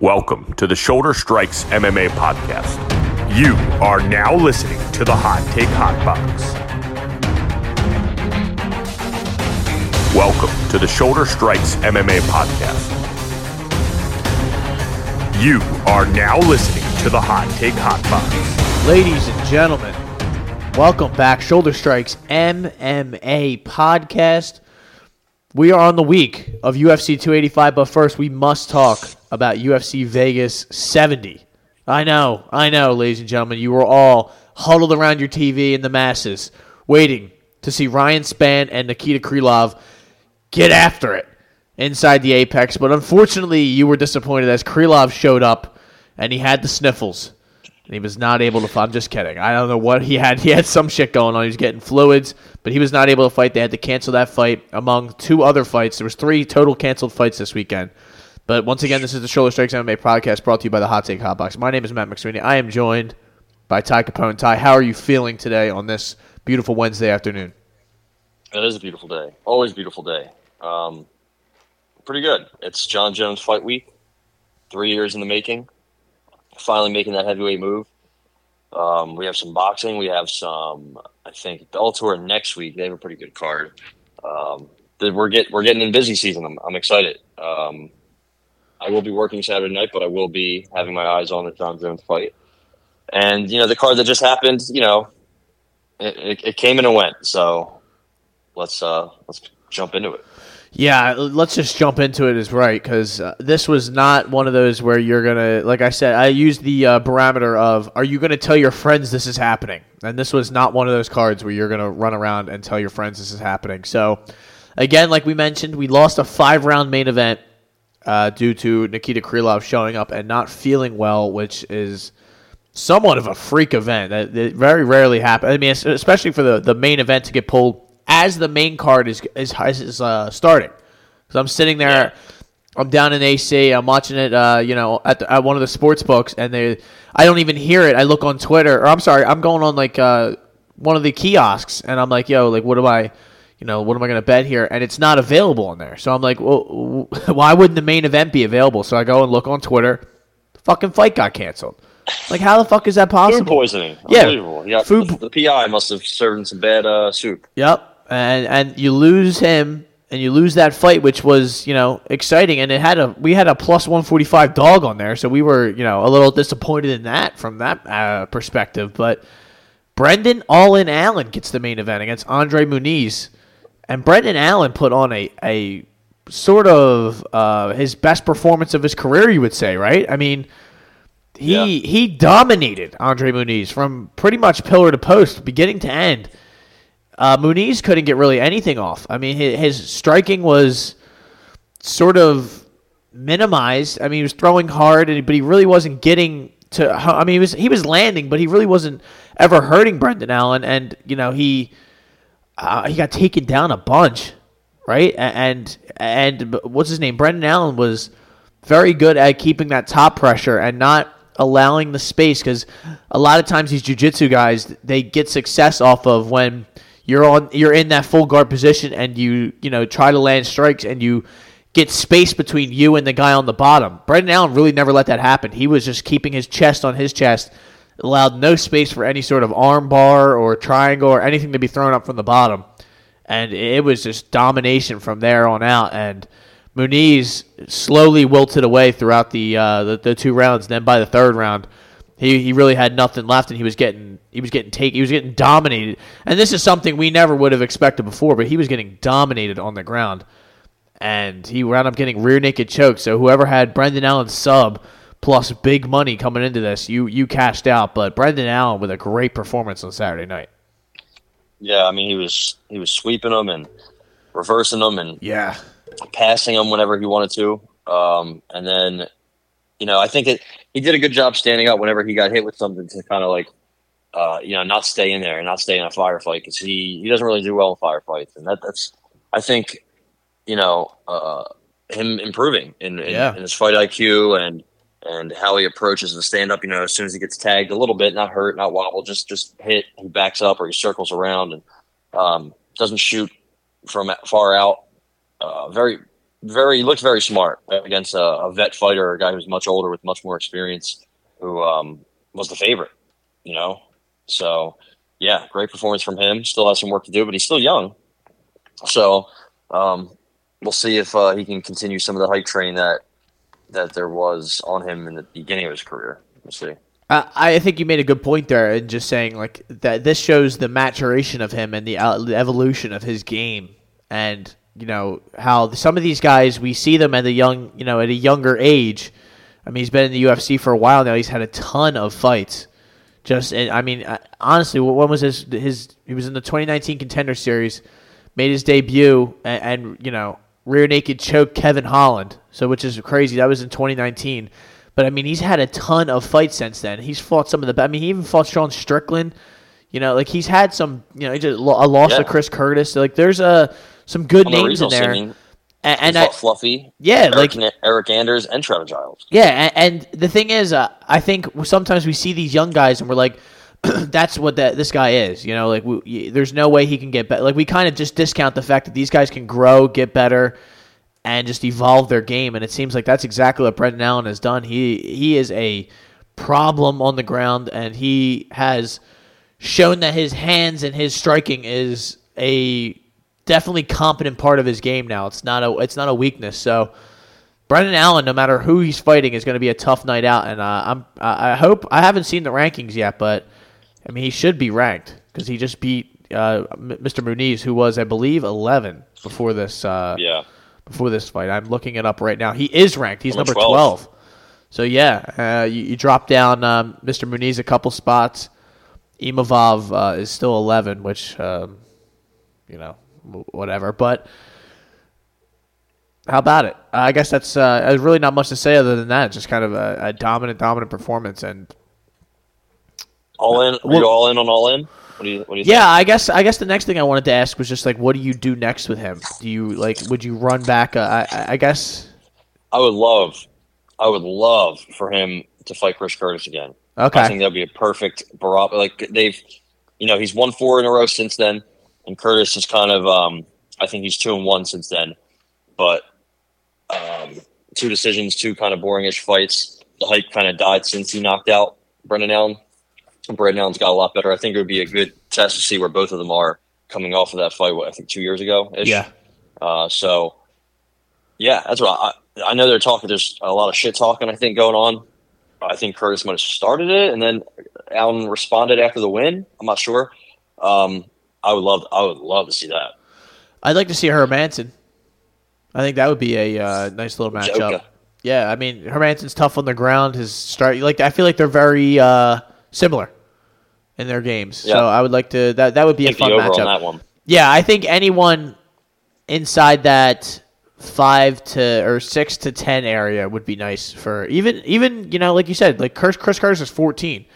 Welcome to the Shoulder Strikes MMA podcast. You are now listening to the Hot Take Hot Box. Welcome to the Shoulder Strikes MMA podcast. You are now listening to the Hot Take Hot Box. Ladies and gentlemen, welcome back. Shoulder Strikes MMA podcast. We are on the week of UFC 285, but first we must talk about UFC Vegas 70. I know, I know, ladies and gentlemen, you were all huddled around your TV in the masses, waiting to see Ryan Spann and Nikita Krylov get after it inside the Apex. But unfortunately, you were disappointed as Krylov showed up and he had the sniffles and he was not able to. I'm just kidding. I don't know what he had. He had some shit going on. He was getting fluids, but he was not able to fight. They had to cancel that fight among two other fights. There was three total canceled fights this weekend. But once again, this is the Shoulder Strikes MMA podcast brought to you by the Hot Take Hot Box. My name is Matt McSweeney. I am joined by Ty Capone. Ty, how are you feeling today on this beautiful Wednesday afternoon? It is a beautiful day. Always beautiful day. Um, pretty good. It's Jon Jones fight week. Three years in the making finally making that heavyweight move. Um, we have some boxing. We have some, I think, Bellator next week. They have a pretty good card. Um, we're get we're getting in busy season. I'm, I'm excited. Um, I will be working Saturday night, but I will be having my eyes on the Jon Jones fight. And you know, the card that just happened, you know, it, it, it came and it went. So let's uh, let's jump into it. Yeah, let's just jump into it. Is right because uh, this was not one of those where you're gonna, like I said, I used the uh, parameter of, are you gonna tell your friends this is happening? And this was not one of those cards where you're gonna run around and tell your friends this is happening. So, again, like we mentioned, we lost a five round main event uh, due to Nikita Krylov showing up and not feeling well, which is somewhat of a freak event. That, that very rarely happens. I mean, especially for the the main event to get pulled as the main card is is, is uh, starting. So I'm sitting there. I'm down in AC, I'm watching it, uh, you know, at, the, at one of the sports books, and they, I don't even hear it. I look on Twitter, or I'm sorry, I'm going on like uh, one of the kiosks, and I'm like, yo, like, what am I? You know, what am I going to bet here? And it's not available on there. So I'm like, well, why wouldn't the main event be available? So I go and look on Twitter. The fucking fight got canceled. Like, how the fuck is that possible? Food poisoning. Yeah. yeah. Food. The, the, PI must have served some bad uh, soup. Yep and and you lose him and you lose that fight, which was you know exciting, and it had a we had a plus one forty five dog on there, so we were you know a little disappointed in that from that uh, perspective. But Brendan All In Allen gets the main event against Andre Muniz, and Brendan Allen put on a a sort of uh, his best performance of his career, you would say, right? I mean. He yeah. he dominated Andre Muniz from pretty much pillar to post, beginning to end. Uh, Muniz couldn't get really anything off. I mean, his, his, striking was sort of minimized. I mean, he was throwing hard, but he really wasn't getting to. I mean, he was he was landing, but he really wasn't ever hurting Brendan Allen. And you know, he uh, he got taken down a bunch, right? And and what's his name? Brendan Allen was very good at keeping that top pressure and not allowing the space because a lot of times these jiu-jitsu guys they get success off of when you're on you're in that full guard position and you you know try to land strikes and you get space between you and the guy on the bottom. Brendan Allen really never let that happen. He was just keeping his chest on his chest, allowed no space for any sort of arm bar or triangle or anything to be thrown up from the bottom. And it was just domination from there on out. And Muniz slowly wilted away throughout the, uh, the, the two rounds. Then by the third round, he, he really had nothing left, and he was getting he was getting take he was getting dominated. And this is something we never would have expected before, but he was getting dominated on the ground, and he wound up getting rear naked choked. So whoever had Brendan Allen sub plus big money coming into this, you you cashed out. But Brendan Allen with a great performance on Saturday night. Yeah, I mean he was he was sweeping them and reversing them and yeah, passing them whenever he wanted to. Um, and then you know, I think it, he did a good job standing up whenever he got hit with something to kind of like, uh, you know, not stay in there and not stay in a firefight because he, he doesn't really do well in firefights. And that, that's, I think, you know, uh, him improving in, in, yeah. in, his fight IQ and, and how he approaches the stand up, you know, as soon as he gets tagged a little bit, not hurt, not wobble, just, just hit, he backs up or he circles around and, um, doesn't shoot from far out. Uh, very, very looked very smart against a, a vet fighter, a guy who's much older with much more experience, who um, was the favorite. You know, so yeah, great performance from him. Still has some work to do, but he's still young. So um, we'll see if uh, he can continue some of the hype train that that there was on him in the beginning of his career. We'll see. Uh, I think you made a good point there, in just saying like that. This shows the maturation of him and the, uh, the evolution of his game, and you know how some of these guys we see them at a young, you know, at a younger age. I mean, he's been in the UFC for a while now. He's had a ton of fights. Just, I mean, uh, honestly, when was his his? He was in the 2019 Contender Series, made his debut, and, and you know, rear naked choke Kevin Holland. So, which is crazy. That was in 2019. But I mean, he's had a ton of fights since then. He's fought some of the. I mean, he even fought Sean Strickland. You know, like he's had some. You know, he just a loss Yeah. to Chris Curtis. Like, there's a some good On the names in there. scene, And, and I, Fluffy, yeah, Eric, like Eryk Anders, and Trevor Giles. yeah, and, and the thing is, uh, I think sometimes we see these young guys and we're like, that's what that this guy is. You know, like we, y- there's no way he can get better. Like we kind of just discount the fact that these guys can grow, get better, and just evolve their game. And it seems like that's exactly what Brendan Allen has done. He he is a problem on the ground, and he has shown that his hands and his striking is a definitely competent part of his game now. It's not a it's not a weakness. So. Brendan Allen, no matter who he's fighting, is going to be a tough night out, and uh, I'm I hope I haven't seen the rankings yet, but I mean he should be ranked because he just beat uh, Mr. Muniz, who was I believe 11 before this uh, Yeah, before this fight. I'm looking it up right now. He is ranked. He's Number number 12. 12. So yeah, uh, you, you drop down um, Mr. Muniz a couple spots. Imavov uh, is still 11, which um, you know whatever, but. How about it? I guess that's uh, really not much to say other than that. Just kind of a, a dominant, dominant performance, and all in. Are well- you all in on all in? What do you? What do you? yeah, I guess I guess the next thing I wanted to ask was just like, what do you do next with him? Do you like, would you run back? Uh, I, I guess I would love, I would love for him to fight Chris Curtis again. I think that'd be a perfect barometer. Like they've, you know, he's won four in a row since then, and Curtis is kind of, um, I think he's two and one since then, but um, two decisions, two kind of boringish fights. The hype kind of died since he knocked out Brendan Allen. Brendan Allen's got a lot better. I think it would be a good test to see where both of them are coming off of that fight. What I think two years ago. yeah, Uh, so, yeah, that's what I, I know. They're talking. There's a lot of shit talking. I think going on. I think Curtis might have started it, and then Allen responded after the win. I'm not sure. Um, I would love. I would love to see that. I'd like to see Hermansson. I think that would be a uh, nice little matchup. Joker. Yeah, I mean Hermansson's tough on the ground. His start, like I feel like they're very uh, similar in their games. Yeah. So I would like to that that would be a fun matchup. on that one. Yeah, I think anyone inside that five to or six to ten area would be nice for even even you know like you said like Chris Chris Curtis is fourteen.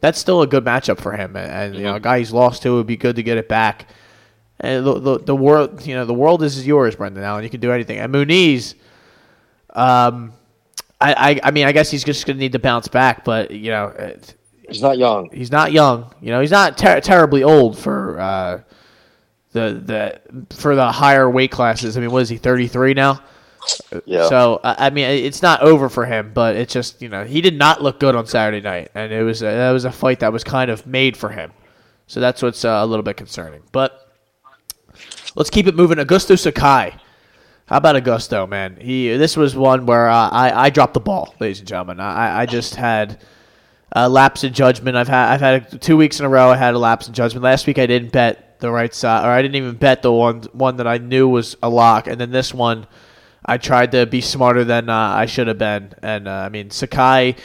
That's still a good matchup for him, and, and you know a guy he's lost to would be good to get it back. And the, the the world you know the world is yours, Brendan Allen. You can do anything. And Muniz, um, I I, I mean I guess he's just gonna need to bounce back, but you know. It, He's not young. he's not young. You know, he's not ter- terribly old for uh, the the for the higher weight classes. I mean, what is he? Thirty three now. Yeah. So I mean, it's not over for him, but it's just you know he did not look good on Saturday night, and it was a, that was a fight that was kind of made for him. So that's what's uh, a little bit concerning. But let's keep it moving. Augusto Sakai. How about Augusto, man? He this was one where uh, I I dropped the ball, ladies and gentlemen. I I just had a lapse in judgment. I've had I've had two weeks in a row. I had a lapse in judgment. Last week I didn't bet the right side, or I didn't even bet the one one that I knew was a lock. And then this one, I tried to be smarter than uh, I should have been. And uh, I mean Sakai,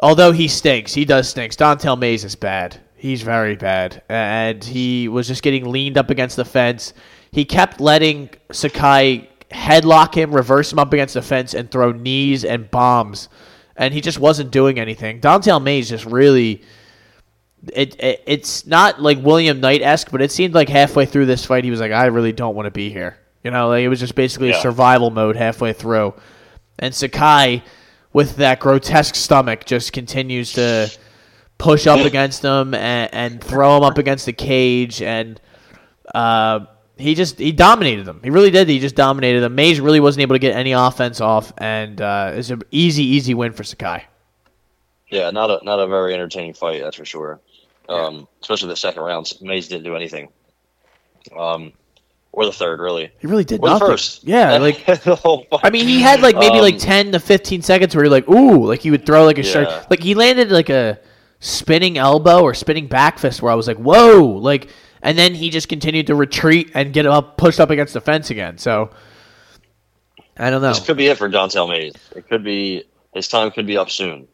although he stinks, he does stinks. Don'Tale Mayes is bad. He's very bad, and he was just getting leaned up against the fence. He kept letting Sakai headlock him, reverse him up against the fence, and throw knees and bombs and he just wasn't doing anything. Don'Tale Mayes just really. It, it it's not like William Knight esque, but it seemed like halfway through this fight he was like, I really don't want to be here. You know, like it was just basically a Yeah. survival mode halfway through, and Sakai with that grotesque stomach just continues to push up against him and, and throw him up against the cage and uh, he just he dominated them. He really did. He just dominated them. Mayes really wasn't able to get any offense off, and uh, it's an easy, easy win for Sakai. Yeah, not a not a very entertaining fight, that's for sure. Um, especially the second round. Mayes didn't do anything. Um, or the third, really. He really did Or the nothing. first. Yeah, like the whole. I mean, he had like maybe like Um, ten to fifteen seconds where you're like, ooh, like he would throw like a Yeah. strike, like he landed like a spinning elbow or spinning back fist where I was like, whoa, like, and then he just continued to retreat and get up, pushed up against the fence again. So I don't know. This could be it for Don'Tale Mayes. It could be his time could be up soon.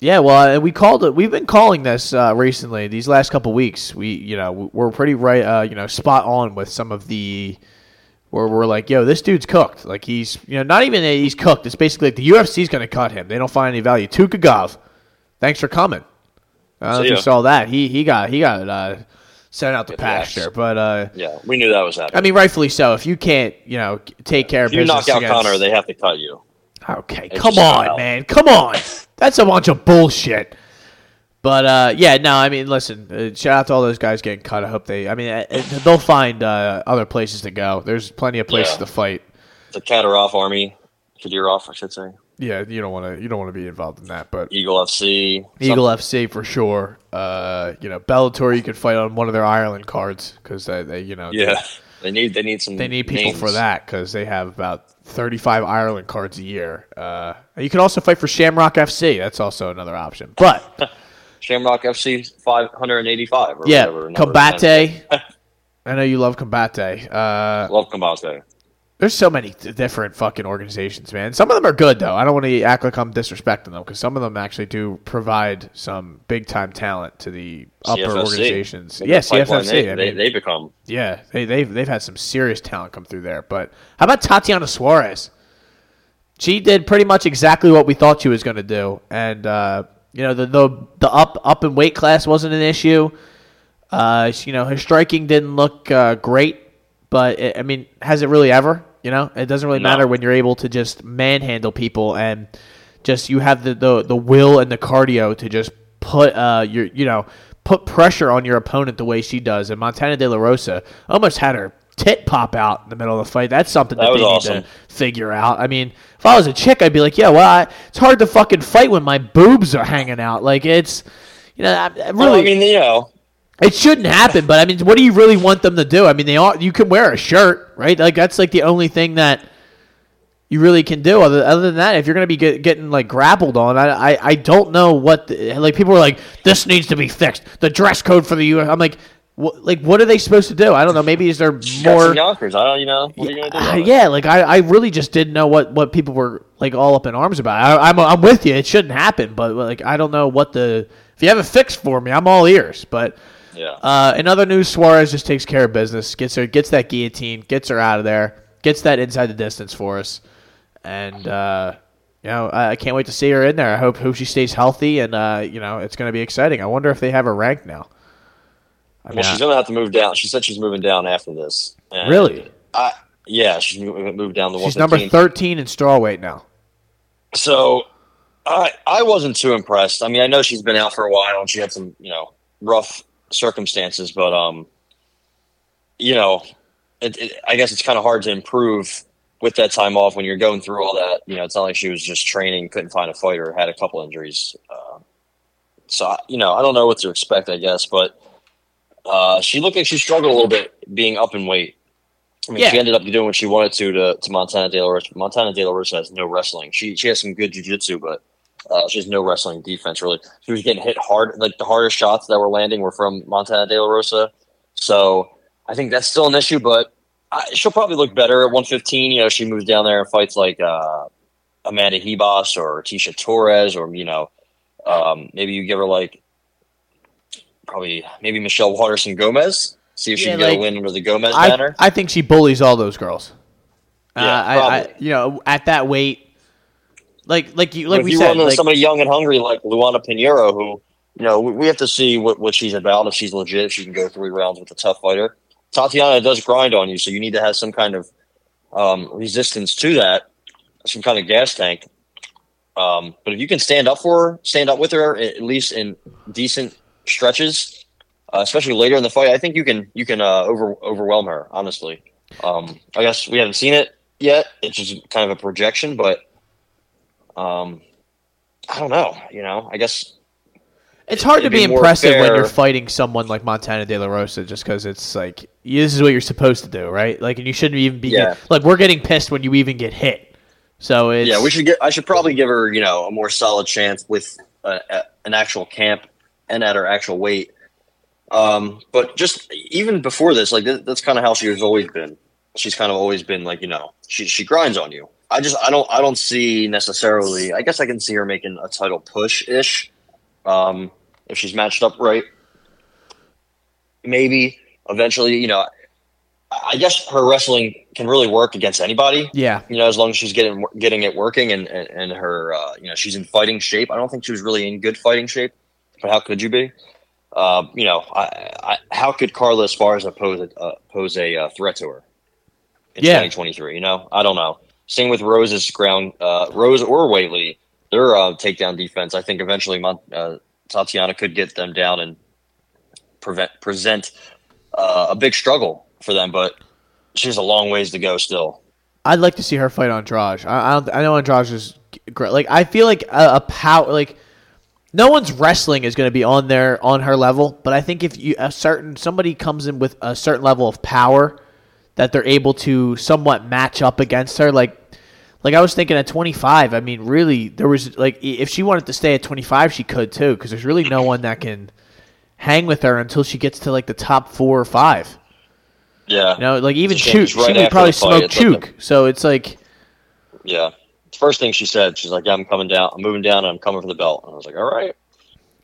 Yeah, well, uh, we called it. We've been calling this uh, recently. These last couple weeks, we you know we're pretty right, uh, you know, spot on with some of the where we're like, yo, this dude's cooked. Like he's you know not even that he's cooked. It's basically like the UFC's going to cut him. They don't find any value. Tukhugov, thanks for coming. I don't know if you saw that. He he got he got uh, sent out the Get the axe. pasture, but uh, Yeah, we knew that was happening. I mean, rightfully so. If you can't you know take care of if you business knock out Connor, they have to cut you. Okay, It's come on, out. man. Come on. That's a bunch of bullshit. But uh, yeah, no, I mean, listen. Uh, shout out to all those guys getting cut. I hope they. I mean, uh, uh, they'll find uh, other places to go. There's plenty of places Yeah. to fight. The Katarov army, Kadyrov, I should say. Yeah, you don't want to. You don't want to be involved in that. But Eagle FC. Eagle FC for sure. Uh, you know, Bellator, you could fight on one of their Ireland cards because they, they, you know, Yeah, they need they need some. they need people names. for that because they have about 35 Ireland cards a year. Uh, you can also fight for Shamrock FC. That's also another option. But Shamrock FC five hundred and eighty five. Yeah, whatever number it is. Combate. I know you love Combate. Uh, Love Combate. There's so many different fucking organizations, man. Some of them are good though. I don't want to act like I'm disrespecting them because some of them actually do provide some big time talent to the upper CFFC. organizations. Yes, Yeah, CFFC. They, I they, mean, they become. yeah, they, they've they've had some serious talent come through there. But how about Tatiana Suarez? She did pretty much exactly what we thought she was going to do, and uh, you know the, the the up up in weight class wasn't an issue. Uh, you know her striking didn't look uh, great, but it, I mean, has it really ever? You know, it doesn't really No. matter when you're able to just manhandle people and just you have the, the the will and the cardio to just put uh your you know put pressure on your opponent the way she does. And Montana De La Rosa almost had her tit pop out in the middle of the fight. That's something that, That they was need to figure out. I mean, if I was a chick, I'd be like, yeah, well, I, it's hard to fucking fight when my boobs are hanging out. Like it's. You know, I, I really, Well, I mean, you know, it shouldn't happen, but I mean, what do you really want them to do? I mean, they are. You can wear a shirt, right? Like that's like the only thing that you really can do. Other, other than that, if you're gonna be get, getting like grappled on, I, I I don't know what. The, like people are like, this needs to be fixed. The dress code for the U. I'm like, what, like what are they supposed to do? I don't know. Maybe is there more? Yonkers. I don't. You know, what are you do? Uh, yeah, like I, I really just didn't know what, what people were like all up in arms about. I, I'm I'm with you. It shouldn't happen, but like I don't know what the. If you have a fix for me, I'm all ears. But Yeah. uh, in other news, Suarez just takes care of business, gets her, gets that guillotine, gets her out of there, gets that inside the distance for us, and uh, you know I, I can't wait to see her in there. I hope hope she stays healthy, and uh, you know it's going to be exciting. I wonder if they have her ranked now. I well, she's gonna have to move down. She said she's moving down after this. And really, I, yeah, she's moved down to she's number thirteen in strawweight now. So I I wasn't too impressed. I mean, I know she's been out for a while and she had some, you know, rough circumstances, but um you know, it, it, I guess it's kind of hard to improve with that time off when you're going through all that. You know, it's not like she was just training, couldn't find a fighter, had a couple injuries. Uh, so I- you know, I don't know what to expect. I guess, but uh, she looked like she struggled a little bit being up in weight. I mean, Yeah. she ended up doing what she wanted to to, to Montana De La Rosa. Montana De La Rosa has no wrestling. She she has some good jiu-jitsu, but uh, she has no wrestling defense really. She was getting hit hard. Like the hardest shots that were landing were from Montana De La Rosa. So I think that's still an issue, but I, she'll probably look better at 115. You know, she moves down there and fights like uh, Amanda Ribas or Tecia Torres, or you know, um, maybe you give her like probably maybe Michelle Waterson Gomez. See if she Yeah, can get like, a win under the Gomez I, banner. I think she bullies all those girls. Uh, Yeah, I, I, you know, at that weight, like like you like if we you said, run like, somebody young and hungry like Luana Pinheiro, who you know we, we have to see what, what she's about. If she's legit, if she can go three rounds with a tough fighter. Tatiana does grind on you, so you need to have some kind of um, resistance to that, some kind of gas tank. Um, but if you can stand up for her, stand up with her at least in decent stretches, uh, especially later in the fight. I think you can you can uh, over overwhelm her. Honestly, um, I guess we haven't seen it yet. It's just kind of a projection, but um, I don't know. You know, I guess It's hard to be, be impressive when you're fighting someone like Montana De La Rosa just because it's like this is what you're supposed to do, right? Like, and you shouldn't even be Yeah. like we're getting pissed when you even get hit. So it's yeah, we should get. I should probably give her you know a more solid chance with a, a, an actual camp and at her actual weight. Um, but just even before this, like that, that's kind of how she has always been. She's kind of always been like you know she she grinds on you. I just I don't I don't see necessarily. I guess I can see her making a title push ish. Um, if she's matched up right, maybe eventually. You know, I guess her wrestling can really work against anybody yeah. you know, as long as she's getting getting it working and and, and her, uh, you know, she's in fighting shape. I don't think she was really in good fighting shape, but how could you be? Uh, you know, I, I, how could Carla Esparza pose a, uh, pose a uh, threat to her in Yeah. 2023? You know, I don't know. Same with Rose's ground, uh, Rose or Weili, their uh, takedown defense. I think eventually uh, Tatiana could get them down and prevent present uh, a big struggle for them, but she has a long ways to go still. I'd like to see her fight Andrade. I I, don't, I know Andrade is great. Like I feel like a, a power like no one's wrestling is going to be on there on her level, but I think if you a certain somebody comes in with a certain level of power that they're able to somewhat match up against her, like like I was thinking at 25. I mean, really, there was like if she wanted to stay at 25, she could too, because there's really no one that can hang with her until she gets to like the top four or five. Yeah, You know, like even She Chuk, changed she right would probably smoke It's like So it's like. Yeah. First thing she said, she's like, yeah, I'm coming down. I'm moving down and I'm coming for the belt. And I was like, all right.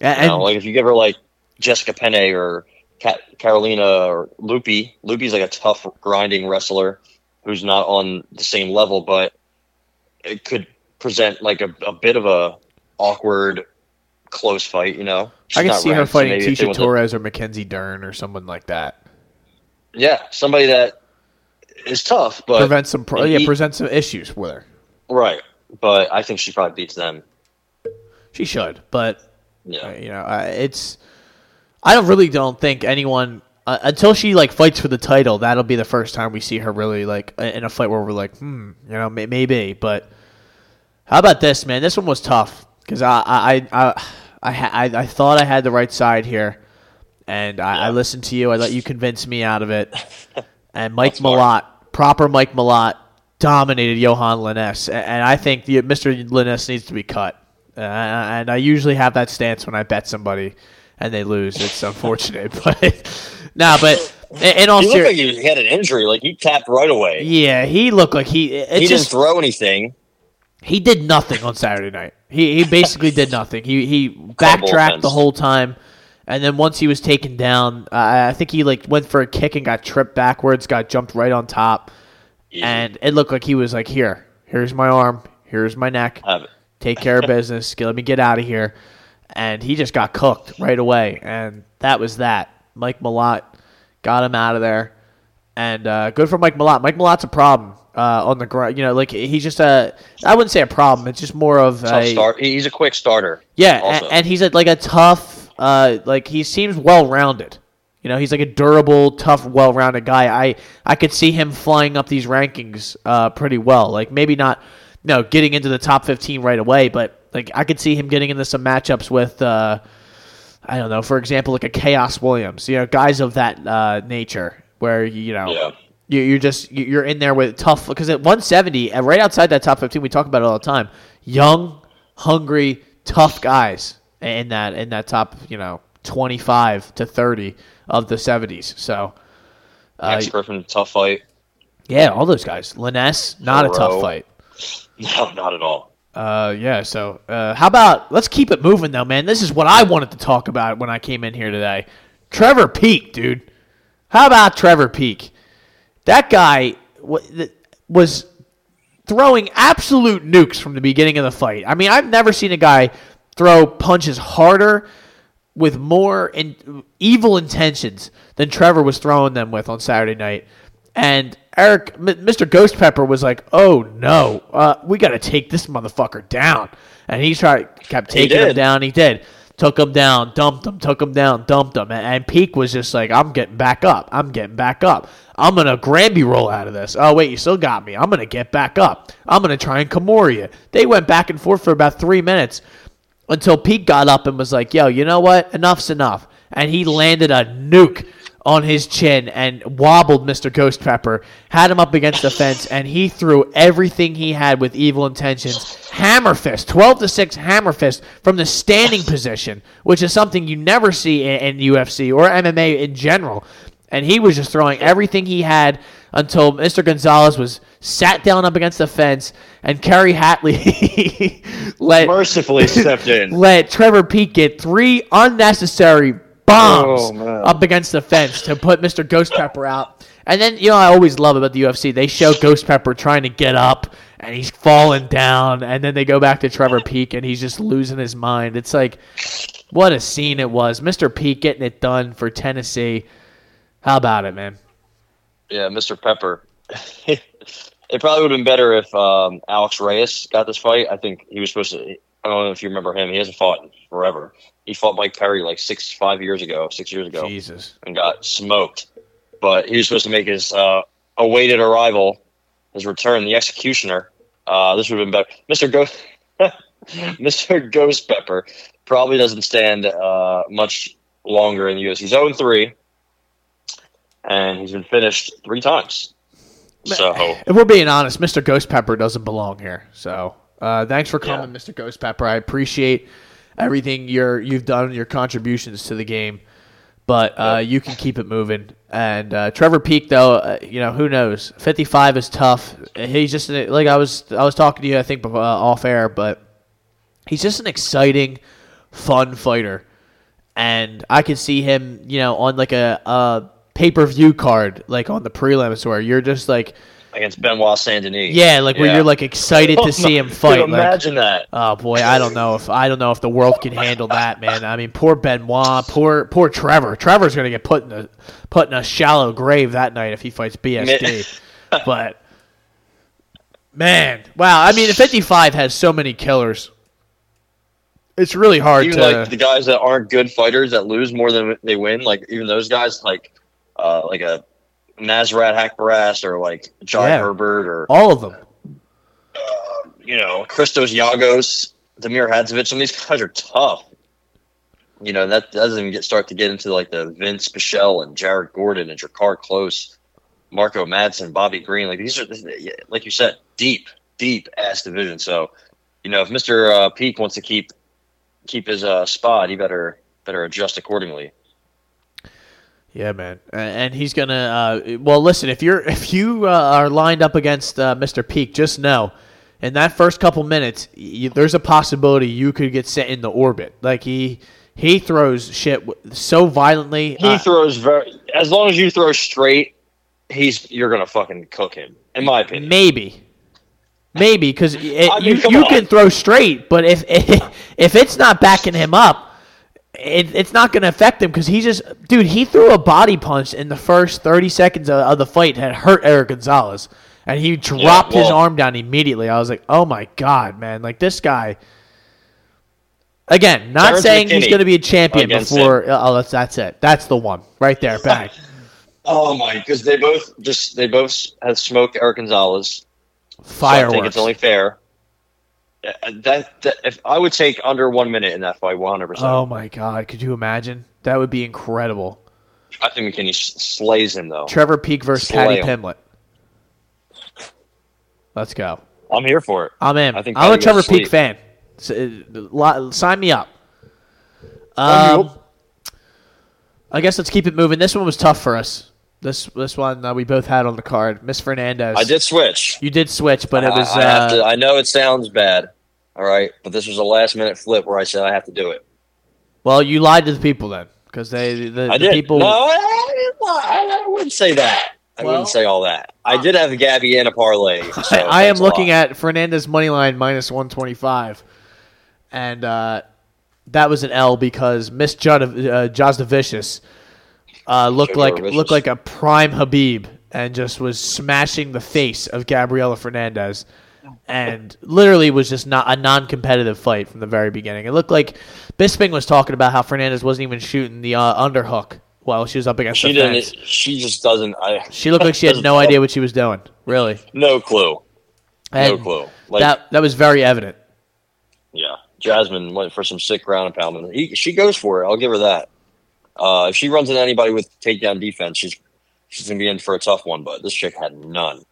And, You know, like if you give her like Jessica Penne or Ca- Carolina or Loopy, Loopy's like a tough grinding wrestler who's not on the same level, but it could present like a, a bit of a awkward close fight, you know? She's I can see her so fighting they Tecia want to- Torres or Mackenzie Dern or someone like that. Yeah, somebody that is tough, but Prevent some, pro- yeah, present some issues with her. right. But I think she probably beats them. She should, but Yeah. uh, you know, uh, it's. I don't really don't think anyone uh, until she like fights for the title. That'll be the first time we see her really like in a fight where we're like, hmm, you know, may- maybe. But how about this, man? This one was tough because I I I I, ha- I I thought I had the right side here, and I, I Yeah. listened to you. I let you convince me out of it. And Mike. Malott, proper Mike Malott, dominated Yohan Lainesse, and I think the, Mr. Lainesse needs to be cut. Uh, and I usually have that stance when I bet somebody and they lose. It's unfortunate, but nah. But in, in all He looked like seriousness, he had an injury. Like he tapped right away. yeah, he looked like he. It he just didn't throw anything. he did nothing on Saturday night. He he basically did nothing. He he backtracked the whole time, and then once he was taken down, uh, I think he like went for a kick and got tripped backwards, got jumped right on top, Easy. and it looked like he was like, "Here, here's my arm, here's my neck, take care of business, let me get out of here," and he just got cooked right away, and that was that. Mike Malott got him out of there, and uh, good for Mike Malott. Mike Malott's a problem uh, on the ground. You know, like he's just a. I wouldn't say a problem. It's just more of Tough a. Start. He's a quick starter. yeah, and, and he's a, like a tough. Uh, like he seems well rounded. You know, he's like a durable, tough, well rounded guy. I I could see him flying up these rankings uh, pretty well. Like maybe not, no, getting into the top fifteen right away, but like I could see him getting into some matchups with. Uh, I don't know, for example, like a Khaos Williams, you know, guys of that uh, nature, where you know, Yeah. you, you're just you- you're in there with tough because at 170, right outside that top 15, we talk about it all the time. Young, hungry, tough guys in that in that top, you know, 25 to 30 of the 70s. So, uh, Max Griffin, tough fight. yeah, all those guys. Lainesse, not a tough fight. No, not at all. Uh, yeah. So, uh, how about let's keep it moving though, man. This is what I wanted to talk about when I came in here today. Trevor Peek, dude. How about Trevor Peek? That guy was throwing absolute nukes from the beginning of the fight. I mean, I've never seen a guy throw punches harder with more in, evil intentions than Trevor was throwing them with on Saturday night. And Eric, M- Mr. Ghost Pepper was like, "Oh no, uh, we got to take this motherfucker down." And he tried, kept taking him down. He did. took him down, dumped him, took him down, dumped him, and, and Peek was just like, "I'm getting back up. I'm getting back up. I'm gonna Granby roll out of this. Oh wait, you still got me. I'm gonna get back up. I'm gonna try and Kimura you." They went back and forth for about three minutes until Pete got up and was like, "Yo, you know what? Enough's enough." And he landed a nuke on his chin and wobbled Mr. Ghost Pepper, had him up against the fence, and he threw everything he had with evil intentions. Hammer fist, 12 to 6 hammer fist from the standing position, which is something you never see in, in UFC or MMA in general. And he was just throwing everything he had until Mr. Gonzalez was sat down up against the fence, and Kerry Hatley let Mercifully stepped in. let Trevor Peek get three unnecessary bombs Oh, up against the fence to put Mr. Ghost Pepper out. And then, you know, I always love about the UFC, they show Ghost Pepper trying to get up and he's falling down. And then they go back to Trevor Peek and he's just losing his mind. It's like, what a scene it was. Mr. Peek getting it done for Tennessee. How about it, man? Yeah, Mr. Pepper. it probably would have been better if um, Alex Reyes got this fight. I think he was supposed to. I don't know if you remember him. He hasn't fought in forever. He fought Mike Perry like six, five years ago, six years ago, Jesus. and got smoked. But he was supposed to make his uh, awaited arrival, his return, the executioner. Uh, this would have been better. Mr. Ghost, Mr. Ghost Pepper probably doesn't stand uh, much longer in the US. He's 0 3, and he's been finished three times. So, If we're being honest, Mr. Ghost Pepper doesn't belong here. So uh, thanks for coming, Mr. Ghost Pepper. I appreciate everything you're you've done, your contributions to the game. But uh, you can keep it moving. And uh, Trevor Peek, though, uh, you know who knows? Fifty-five is tough. He's just an, like I was. I was talking to you, I think, uh, off air, but he's just an exciting, fun fighter, and I could see him, you know, on like a, a pay-per-view card, like on the prelims, where you're just like. Against Benoit Saint Denis. Yeah, like where Yeah. you're like excited to see him fight. Dude, like, imagine that. oh boy, I don't know if I don't know if the world can handle that, man. I mean, poor Benoit, poor poor Trevor. Trevor's gonna get put in a put in a shallow grave that night if he fights BSD. but man, wow. I mean, 55 has so many killers. It's really hard Even to. like the guys that aren't good fighters that lose more than they win, like even those guys, like uh, like a Nasrat Haqparast or like John Yeah. Herbert or all of them. you know Christos Giagos, Damir Hadzovic. Some of these guys are tough. You know that doesn't even get start to get into like the Vince Pichel and Jared Gordon and Drakkar Klose, Marco Madsen, Bobby Green. Like these are like you said, deep, deep ass division. So you know if Mister uh, Peek wants to keep keep his uh, spot, he better better adjust accordingly. Yeah, man, and he's gonna. Uh, well, listen, if you're if you uh, are lined up against uh, Mr. Peek, just know in that first couple minutes, y there's a possibility you could get sent into orbit. Like he he throws shit so violently. He uh, throws very as long as you throw straight, he's you're gonna fucking cook him, in my opinion. maybe, maybe because I mean, you you on. can throw straight, but if if it's not backing him up. It, it's not going to affect him because he just, dude, he threw a body punch in the first 30 seconds of, of the fight that hurt Eric Gonzalez. And he dropped his well- arm down immediately. I was like, oh my God, man. Like this guy. Again, not Terrence saying he's going to be a champion before. Uh, oh, that's, that's it. That's the one right there. Back. Oh my! Because they both just they both have smoked Eric Gonzalez. So I think it's only fair. Uh, That, that if I would take under one minute in that fight, one hundred percent. oh my God. Could you imagine? That would be incredible. I think McKinney slays him though. Trevor Peek versus Slay Patty him. Pimlet. Let's go. I'm here for it. I'm in. I think I'm a Trevor Peek fan. Uh, Sign me up. Um, I guess let's keep it moving. This one was tough for us. This this one uh, we both had on the card. Miss Fernandes. I did switch. You did switch, but it was. I, I uh, to. I know it sounds bad. All right, but this was a last minute flip where I said I have to do it. well, you lied to the people then, because they the, I the did. people. No, I, I- I wouldn't say that. I Well- wouldn't say all that. I did have Gabby in a parlay. So I, I am looking at Fernandes money line minus one twenty five, and uh, that was an L because Miss Jud, uh, Jasudavicius uh, looked like looked like a prime Khabib and just was smashing the face of Gabriella Fernandes. And literally was just not a non-competitive fight from the very beginning. It looked like Bisping was talking about how Fernandes wasn't even shooting the uh, underhook while she was up against She the didn't. fence. She just doesn't. I. She looked like she had no idea what she was doing, really. No clue. No clue. Like that that was very evident. yeah, Jasmine went for some sick ground and pound. He, she goes for it. I'll give her that. Uh, if she runs into anybody with takedown defense, she's she's gonna be in for a tough one. But this chick had none.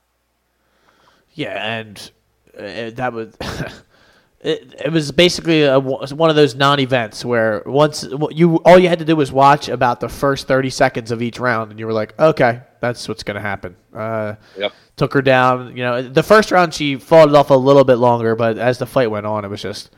Yeah, and uh, that was it, it was basically a, one of those non-events where once you all you had to do was watch about the first 30 seconds of each round and you were like, "Okay, that's what's going to happen." Uh, Yep. took her down, you know, the first round she fought it off a little bit longer, but as the fight went on, it was just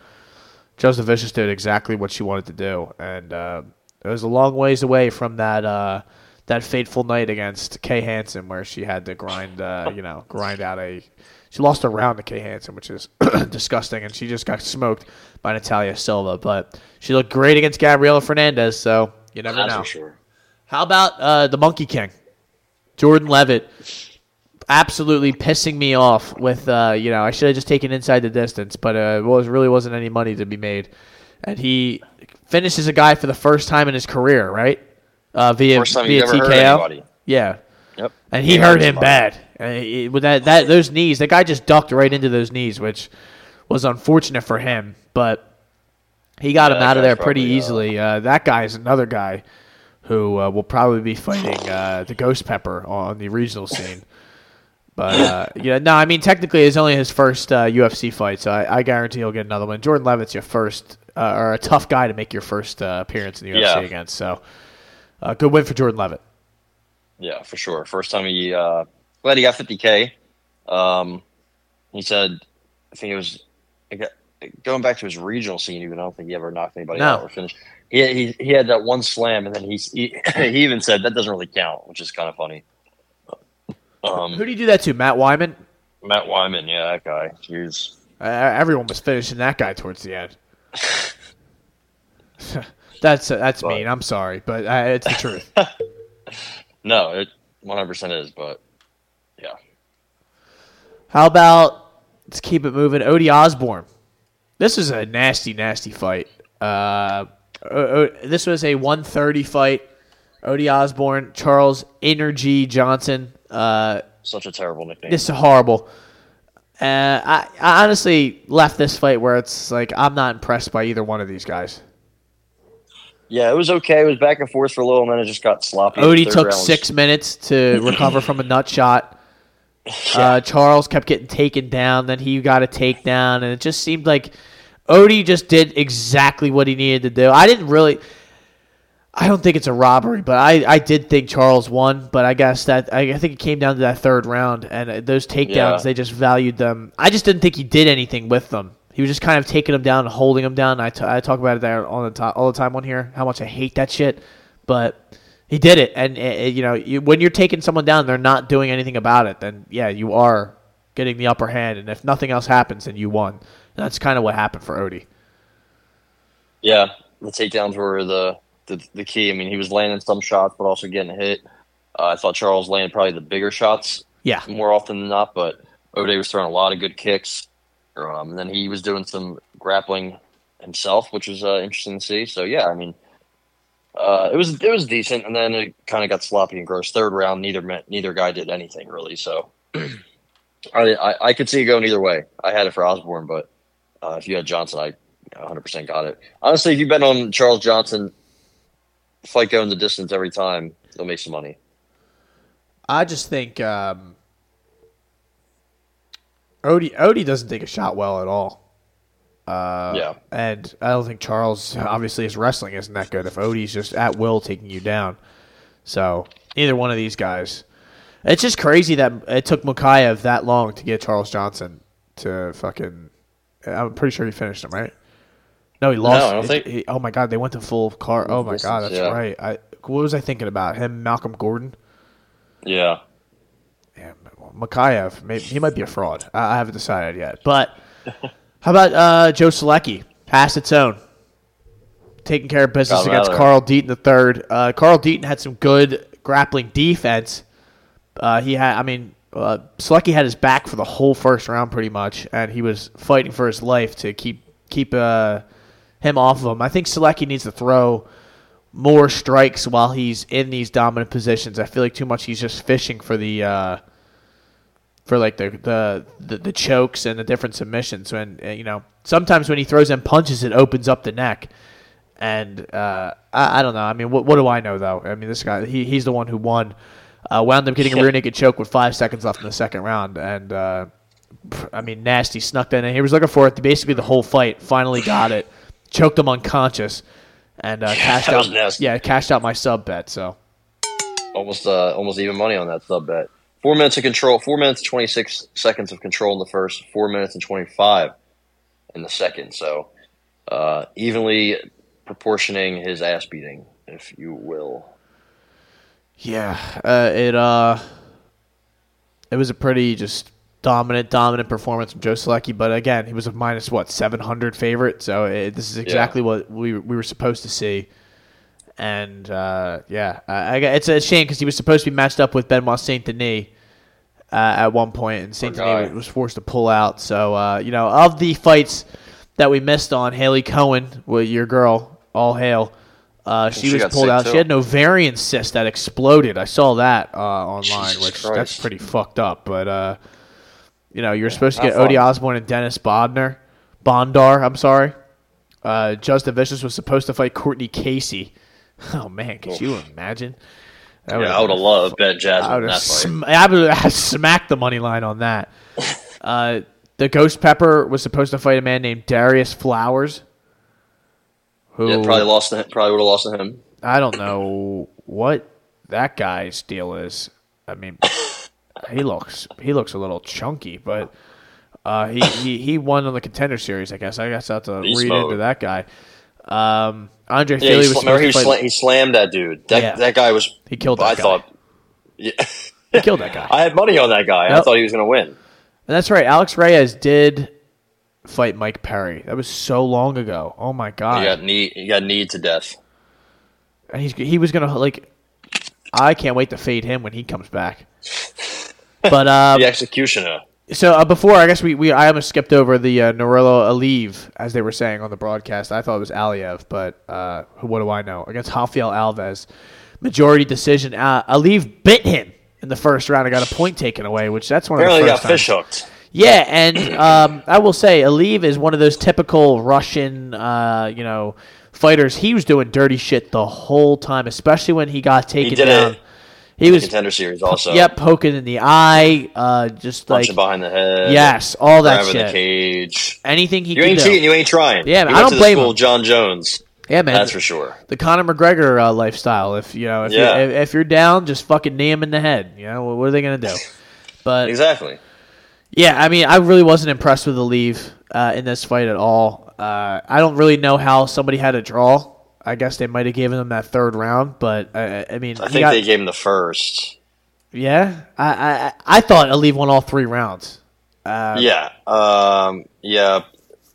Jasudavicius did exactly what she wanted to do and uh, it was a long ways away from that uh, that fateful night against Kay Hansen where she had to grind, uh, you know, grind out a. She lost a round to Kay Hansen, which is disgusting, and she just got smoked by Natalia Silva. But she looked great against Gabriella Fernandes, so you never That's know. sure. How about uh, the Monkey King, Jordan Leavitt? Absolutely pissing me off with uh, you know I should have just taken inside the distance, but uh, it was really wasn't any money to be made, and he finishes a guy for the first time in his career, right? Uh, via First time via TKO. Yeah, Yep. and he hurt him bad. And he- with that, that those knees, the guy just ducked right into those knees, which was unfortunate for him. But he got Yeah, him out of there pretty probably, uh, easily. Uh, that guy is another guy who uh, will probably be fighting uh, the Ghost Pepper on the regional scene. But uh, yeah, no, I mean technically it's only his first uh, UFC fight, so I, I guarantee he'll get another one. Jordan Leavitt's your first, uh, or a tough guy to make your first uh, appearance in the UFC Yeah. against. So, uh, good win for Jordan Leavitt. Yeah, for sure. First time he uh glad he got 50k. Um, he said, I think it was going back to his regional scene. Even I don't think he ever knocked anybody No. out or finished. He, he he had that one slam, and then he he, he even said that doesn't really count, which is kind of funny. Um, Who do you do that to? Matt Wiman. Matt Wiman, yeah, that guy. He's Uh, everyone was finishing that guy towards the end. that's that's But- mean. I'm sorry, but uh, it's the truth. no, it 100 percent is, but yeah, How about let's keep it moving? Odie Osbourne. This is a nasty, nasty fight. Uh, o- o- this was a 130 fight. Odie Osbourne, Charles Energy Johnson. Uh, such a terrible nickname. this is horrible. Uh, I, I honestly left this fight where it's like I'm not impressed by either one of these guys. Yeah, it was okay. It was back and forth for a little, and then it just got sloppy. Odie took round was- six minutes to recover from a nut shot. Uh, Charles kept getting taken down. Then he got a takedown, and it just seemed like Odie just did exactly what he needed to do. I didn't really. I don't think it's a robbery, but I, I did think Charles won. But I guess that I, I think it came down to that third round, and uh, those takedowns Yeah. they just valued them. I just didn't think he did anything with them. He was just kind of taking them down and holding them down. I, t- I talk about it there all the time, all the time on here. How much I hate that shit, but he did it. And uh, uh, you know, you, when you're taking someone down, they're not doing anything about it. Then yeah, you are getting the upper hand. And if nothing else happens, then you won. And that's kind of what happened for Odie. Yeah, the takedowns were the, the the key. I mean, he was landing some shots, but also getting hit. Uh, I thought Charles landed probably the bigger shots Yeah, more often than not, but O'Day was throwing a lot of good kicks. Um, and then he was doing some grappling himself, which was uh, interesting to see. So yeah, I mean, uh, it was it was decent, and then it kind of got sloppy and gross. Third round, neither neither guy did anything really. So I, I I could see it going either way. I had it for Osbourne, but uh, if you had Johnson, I 100 percent got it. Honestly, if you bet on Charles Johnson, fight going the distance every time, you'll make some money. I just think um, Odie Odie doesn't take a shot well at all. Uh, Yeah. and I don't think Charles obviously his wrestling isn't that good. If Odie's just at will taking you down, so either one of these guys, it's just crazy that it took Mokaev that long to get Charles Johnson to fucking. I'm pretty sure he finished him, right? No, he lost. No, I don't think- he- oh my god, they went to full car. Oh my god, that's yeah. right. I what was I thinking about him? Malcolm Gordon. Yeah. Mokaev, maybe he might be a fraud. I, I haven't decided yet. But how about uh, Joe Solecki? Past its own, taking care of business against. Carl Deaton the third. Uh, Carl Deaton had some good grappling defense. Uh, he had, I mean, uh, Solecki had his back for the whole first round pretty much, and he was fighting for his life to keep keep uh, him off of him. I think Solecki needs to throw more strikes while he's in these dominant positions. I feel like too much he's just fishing for the uh, for like the, the the the chokes and the different submissions. When uh, you know sometimes when he throws in punches, it opens up the neck. And uh, I, I don't know. I mean, what, what do I know though? I mean, this guy he, he's the one who won. Uh, wound up getting a rear naked choke with five seconds left in the second round, and uh, I mean, nasty snuck that in. He was looking for it basically the whole fight. Finally got it, choked him unconscious, and uh, cashed out. nasty. Yeah, cashed out my sub bet. So almost uh, almost even money on that sub bet. Four minutes of control. Four minutes twenty six seconds of control in the first. Four minutes and twenty five in the second. So uh, evenly proportioning his ass beating, if you will. yeah, uh, it uh, it was a pretty just dominant, dominant performance from Joe Solecki. But again, he was a minus what seven hundred favorite. So it, this is exactly what we we were supposed to see. And uh, yeah, I, I, it's a shame because he was supposed to be matched up with Benoit Saint Denis uh, at one point, and Saint. Denis was forced to pull out. So uh, you know, of the fights that we missed on, Hailey Cowan, well, your girl, all hail. Uh, she, she was pulled out. too. She had an ovarian cyst that exploded. I saw that uh, online, Jesus which Christ. that's pretty fucked up. But uh, you know, you're supposed to get Odie. Osbourne and Dennis Bodner, Bondar. I'm sorry. Uh, Jasudavicius was supposed to fight Courtney Casey. Oh man, could you imagine? That Yeah, I would have loved Ben I would have sm- I would have smacked the money line on that. uh, the Ghost Pepper was supposed to fight a man named Darius Flowers. Who yeah, probably lost. To him, probably would have lost to him. I don't know what that guy's deal is. I mean, he looks he looks a little chunky, but uh, he, he he won on the contender series. I guess I guess I have to Beast read mode. into that guy. Um, Andre Yeah, Feely he, was sl- he, to he slammed that dude. That Yeah. that guy was. He killed that I guy. thought. Yeah, He killed that guy. I had money on that guy. I thought he was going to win. And that's right. Alex Reyes did fight Mike Perry. That was so long ago. Oh my god. He got knee. He got kneed to death. And he's he was gonna like. I can't wait to fade him when he comes back. But um, The executioner. So uh, before I guess we, we I almost skipped over the uh, Nurullo as they were saying on the broadcast. I thought it was Aliev, but uh, what do I know? Against Rafael Alves, majority decision. Uh, bit him in the first round I got a point taken away, which that's one of he the got first times. fish hooked. Yeah, and um, I will say, Aliev is one of those typical Russian, uh, you know, fighters. He was doing dirty shit the whole time, especially when he got taken did down. it He was, Contender series also. yep, poking in the eye, uh, just like Punching behind the head. yes, all that grabbing the cage. Anything he You ain't do. cheating. You ain't trying. Yeah, man, I don't blame him. Jon Jones. yeah, man, That's for sure. the Conor McGregor uh, lifestyle. If you know, if, Yeah. you're, if, if you're down, just fucking knee him in the head. You know, what are they gonna do? But Exactly. Yeah, I mean, I really wasn't impressed with the leave uh, in this fight at all. Uh, I don't really know how somebody had a draw. I guess they might have given him that third round, but uh, I mean, I think got- they gave him the first. yeah, I, I I thought Aliev won all three rounds. Uh, yeah. Um. Yeah.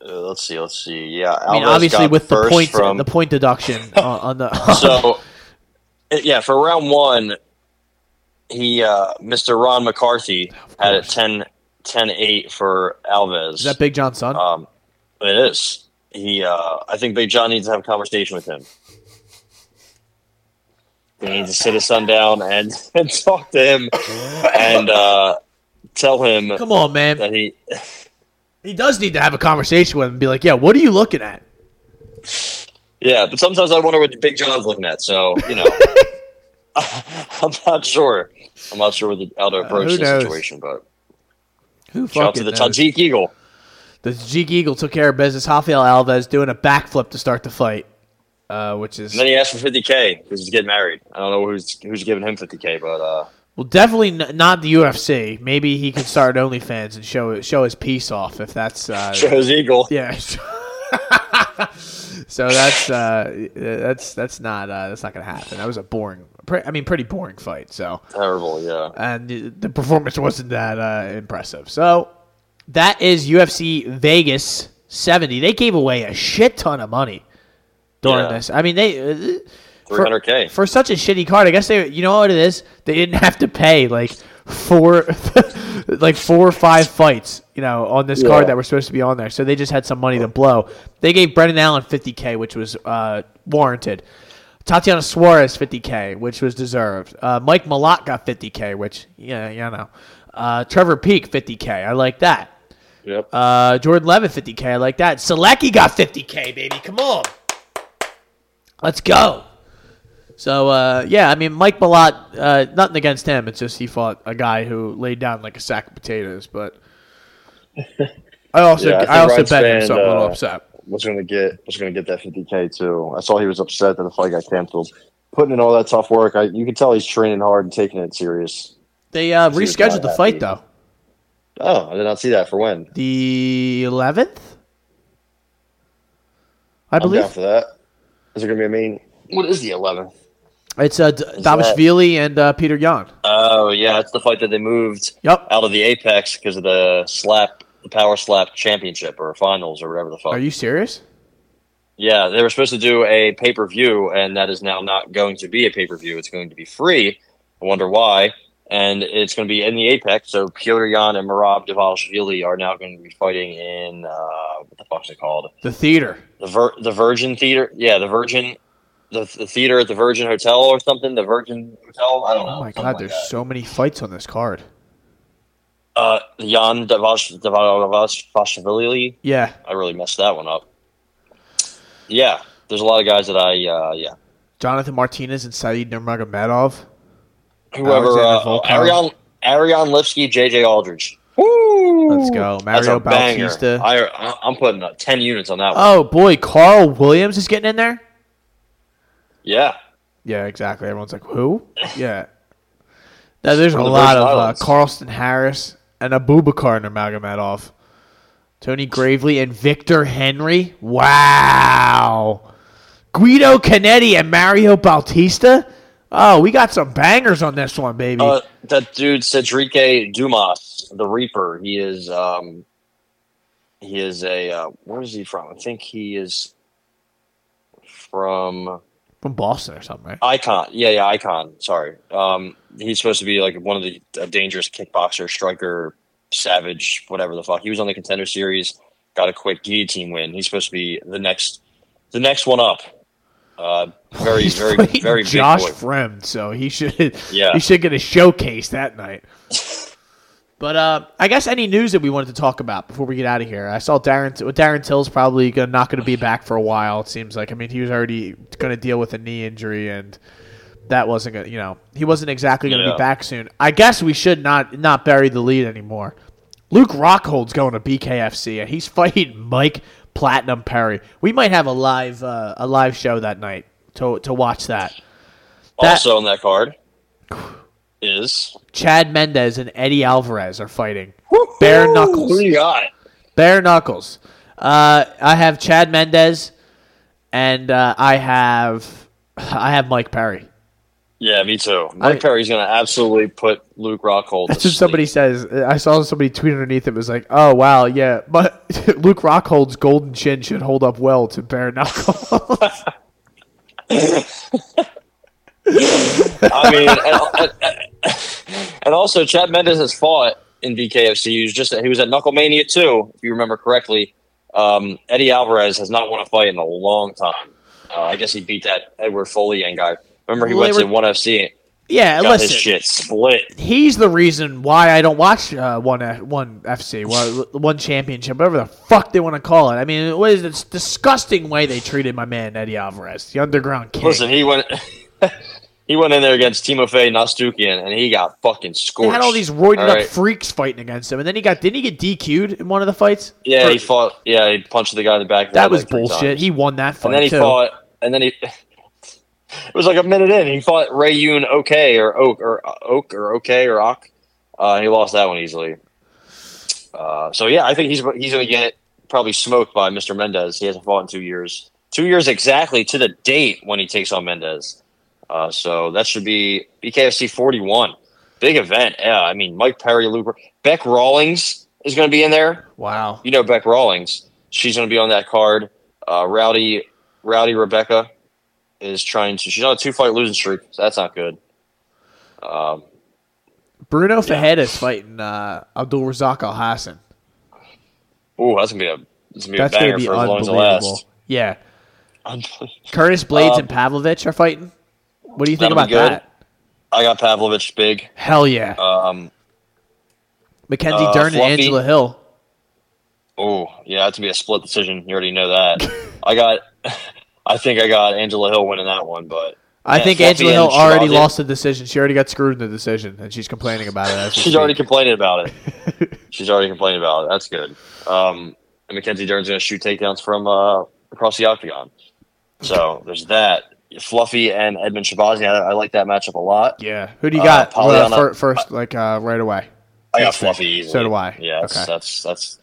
Uh, let's see. Let's see. Yeah. I mean, Alves obviously with the point from the point deduction on, on the so yeah for round one he uh mr ron mccarthy had a course. 10 10-8 for alves is that Big John's son? um it is he uh i think big john needs to have a conversation with him He needs to sit his son down and, and talk to him and uh tell him Come on, man. that he He does need to have a conversation with him and be like, "Yeah, what are you looking at?" yeah but sometimes i wonder what big john's looking at so you know i'm not sure i'm not sure how to approach Uh, the situation but Who Shout out to the knows? Tajik Eagle. The Tajik Eagle took care of business. Rafael Alves doing a backflip to start the fight, uh, which is And then he asked for 50K because he's getting married. I don't know who's who's giving him 50K, but uh, well, definitely n- not the UFC. Maybe he can start OnlyFans and show show his piece off if that's uh, shows Eagle. yeah. so that's uh, that's that's not uh, that's not gonna happen. That was a boring, pre- I mean, pretty boring fight. So Terrible, yeah. and the- the performance wasn't that uh, impressive. So that is UFC Vegas 70. They gave away a shit ton of money during Yeah. this. I mean, they uh, for- 300K. for such a shitty card. I guess they, you know what it is? They didn't have to pay like four, like four or five fights, you know, on this Yeah. card that were supposed to be on there. So they just had some money to blow. They gave Brendan Allen 50k, which was uh, warranted. Tatiana Suarez 50k, which was deserved. Uh, Mike Malott got 50k, which yeah, you know. Uh, Trevor Peek 50k, I like that. Yep. Uh, Jordan Leavitt 50k, I like that. Solecki got 50k, baby. Come on, let's go. So uh, yeah, I mean Mike Malott, uh, nothing against him. It's just he fought a guy who laid down like a sack of potatoes. But I also Yeah, I I, also Ryan bet him, so I'm a little uh, upset. was going to get was going to get that 50k too. I saw he was upset that the fight got canceled. Putting in all that tough work, I, you can tell he's training hard and taking it serious. They uh, rescheduled the happy. fight though. Oh, I did not see that for when. The 11th, I I'm believe. down for that. Is it going to be a main? What is the 11th? It's uh, D- Davishvili and uh, Peter Yan. Oh yeah, it's the fight that they moved Yep. out of the Apex because of the slap, the Power Slap Championship or finals or whatever the fuck. Are you serious? Yeah, they were supposed to do a pay per view, and that is now not going to be a pay per view. It's going to be free. I wonder why. And it's going to be in the Apex. So Petr Yan and Merab Dvalishvili are now going to be fighting in uh, what the fuck's it called? The theater. The Vir- the Virgin Theater. Yeah, the Virgin, the, the theater at the Virgin Hotel or something. The Virgin Hotel. I don't know. Oh my god, like there's that. so many fights on this card. uh, Yan Dvalishvili. Yeah. I really messed that one up. Yeah, there's a lot of guys that I uh, yeah. Jonathan Martinez and Said Nurmagomedov. Whoever uh, Arion Ariane Lipski, JJ Aldrich. Woo! Let's go. Mario. Bautista. I, I- I'm putting uh, ten units on that one. Oh boy, Carl Williams is getting in there. Yeah, Yeah, exactly. Everyone's like, who? Yeah. Now, there's a From the lot Virgin of uh, Islands. Carlston Harris and Abubakar Nurmagomedov, Tony Gravely and Victor Henry. Wow. Guido Canetti and Mario Bautista. Oh, we got some bangers on this one, baby. uh, that dude Cedric Dumas, the Reaper. He is um, he is a uh, where is he from? I think he is from From Boston or something, right? Icon. Yeah, yeah, Icon. Sorry. Um, he's supposed to be like one of the dangerous kickboxer, striker, savage, whatever the fuck. He was on the contender series, got a quick guillotine win. He's supposed to be the next, the next one up. Uh, very, He's very, very Josh big boy. Fremd, so he should Yeah. he should get a showcase that night. But uh, I guess any news that we wanted to talk about before we get out of here. I saw Darren Darren Till's probably gonna, not going to be back for a while. It seems like. I mean, he was already going to deal with a knee injury, and that wasn't going. to You know, he wasn't exactly going to Yeah. be back soon. I guess we should not not bury the lead anymore. Luke Rockhold's going to BKFC, and he's fighting Mike Platinum Perry. We might have a live uh, a live show that night to to watch that. That- Also on that card is Chad Mendes and Eddie Alvarez are fighting. Bare Who knuckles. do you got? Bare knuckles. Uh, I have Chad Mendes, and uh, I have I have Mike Perry. Yeah, me too. Mike I- Perry's gonna absolutely put Luke Rockhold. That's to what somebody says. I saw somebody tweet underneath it was like, "Oh wow, yeah, but Luke Rockhold's golden chin should hold up well to bare knuckles." I mean, and, and, and also Chad Mendes has fought in BKFC. He was just he was at Knucklemania too, if you remember correctly. Um, Eddie Alvarez has not won a fight in a long time. Uh, I guess he beat that Eduard Folayang guy. Remember, he Well, went they to One FC, yeah, got his listen, shit split. he's the reason why I don't watch uh, one one FC, one, one championship, whatever the fuck they want to call it. I mean, what is this disgusting way they treated my man Eddie Alvarez, the underground king? Listen, he went. He went in there against Timofey Nastyukhin, and he got fucking They scorched. had all these roided All up freaks fighting against him, and then he got didn't he get DQ'd in one of the fights? Yeah, For- he fought. Yeah, he punched the guy in the back. that was like bullshit. He won that fight and then he too. fought, and then he. It was like a minute in. He fought Ray Yoon OK or Oak or uh, Oak or OK or Ock. Uh, he lost that one easily. Uh, so yeah, I think he's he's going to get probably smoked by Mr. Mendes. He hasn't fought in two years. Two years exactly to the date when he takes on Mendes. Uh, so that should be BKFC 41. Big event. Yeah, I mean Mike Perry, Luke, Beck Rawlings is going to be in there Wow. you know Beck Rawlings. She's going to be on that card. Uh, Rowdy, Rowdy Rebecca is trying to. She's on a two fight losing streak, so that's not good. Um, Bruno Fajeda is fighting uh, Abdul Razak Al Hassan. Ooh, that's gonna be a that's gonna be That's a banger be for as long as it lasts. Yeah. Curtis Blaydes Um, and Pavlovich are fighting. What do you think about that? I got Pavlovich big. Hell yeah. Um, Mackenzie uh, Dern and Angela Hill. oh yeah, that's gonna be a split decision. You already know that. I got. I think I got Angela Hill winning that one, but I Yeah, think Angela Hill already Shirazi. lost the decision. She already got screwed in the decision, and she's complaining about it. She's already complaining about it. she's already complaining about it. That's good. Um, and Mackenzie Dern's gonna shoot takedowns from uh, across the octagon. So there's that. Fluffy and Edmen Shahbazyan. I, I like that matchup a lot. Yeah. Who do you Uh, got uh, Polyana- fir- first, like uh, right away? I got Fluffy easily. So do I. Yeah, Okay. that's that's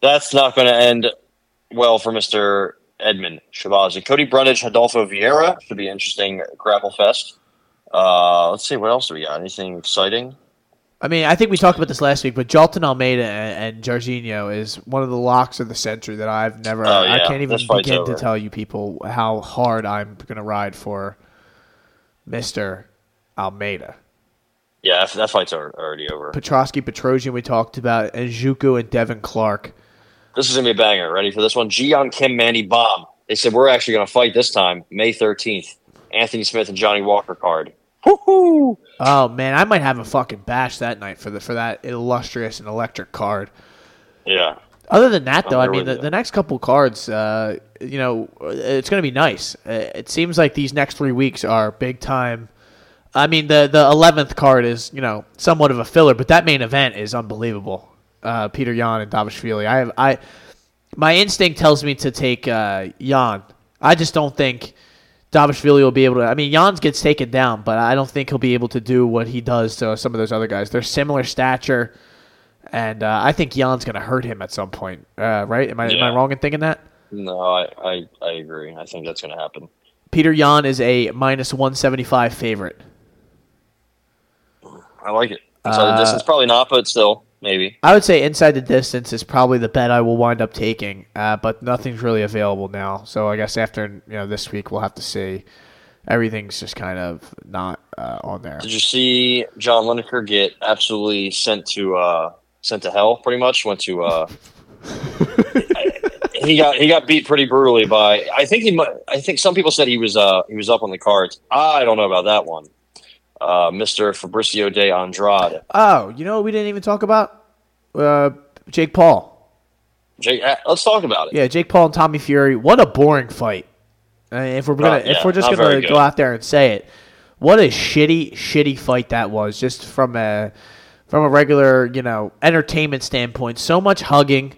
that's not going to end well for Mister Edmen Shahbazyan. Cody Brundage, Adolfo Vieira should be interesting grapple fest. Uh, let's see what else do we got. Anything exciting? I mean, I think we talked about this last week, but Jailton Almeida and, and Jairzinho is one of the locks of the century that I've never. Oh, I can't even begin over. to tell you people how hard I'm going to ride for Mister Almeida. Yeah, that, that fight's already over. Petrosky, Petrosian, we talked about, and Zuko and Devin Clark. This is gonna be a banger. Ready for this one? Gian Kim Mandy Bomb. They said we're actually gonna fight this time, May thirteenth. Anthony Smith and Johnny Walker card. Woohoo! Oh man, I might have a fucking bash that night for the for that illustrious and electric card. Yeah. Other than that, though, I mean, the, the next couple cards, uh, you know, it's going to be nice. Uh, it seems like these next three weeks are big time. I mean, the the eleventh card is you know somewhat of a filler, but that main event is unbelievable. Uh, Peter Yan and Davishvili. I have I, my instinct tells me to take uh, Yan. I just don't think Davishvili will be able to. I mean, Yans gets taken down, but I don't think he'll be able to do what he does to some of those other guys. They're similar stature, and uh, I think Yan's going to hurt him at some point. Uh, right? Am I am I wrong in thinking that? No, I, I, I agree. I think that's gonna happen. Peter Yan is a minus one seventy five favorite. I like it. So Uh, the distance, probably not, but still, maybe. I would say inside the distance is probably the bet I will wind up taking, uh, but nothing's really available now. So I guess after you know this week we'll have to see. Everything's just kind of not uh, on there. Did you see John Lineker get absolutely sent to uh, sent to hell? Pretty much went to. Uh, he got he got beat pretty brutally by. I think he. I think some people said he was uh, he was up on the cards. I don't know about that one. Uh, Mr. Fabricio de Andrade. Oh, you know what we didn't even talk about? Uh, Jake Paul. Jake, uh, let's talk about it. Yeah, Jake Paul and Tommy Fury. What a boring fight. I mean, if we're gonna, Uh, yeah, if we're just gonna go out there and say it, what a shitty, shitty fight that was. Just from a from a regular, you know, entertainment standpoint. So much hugging,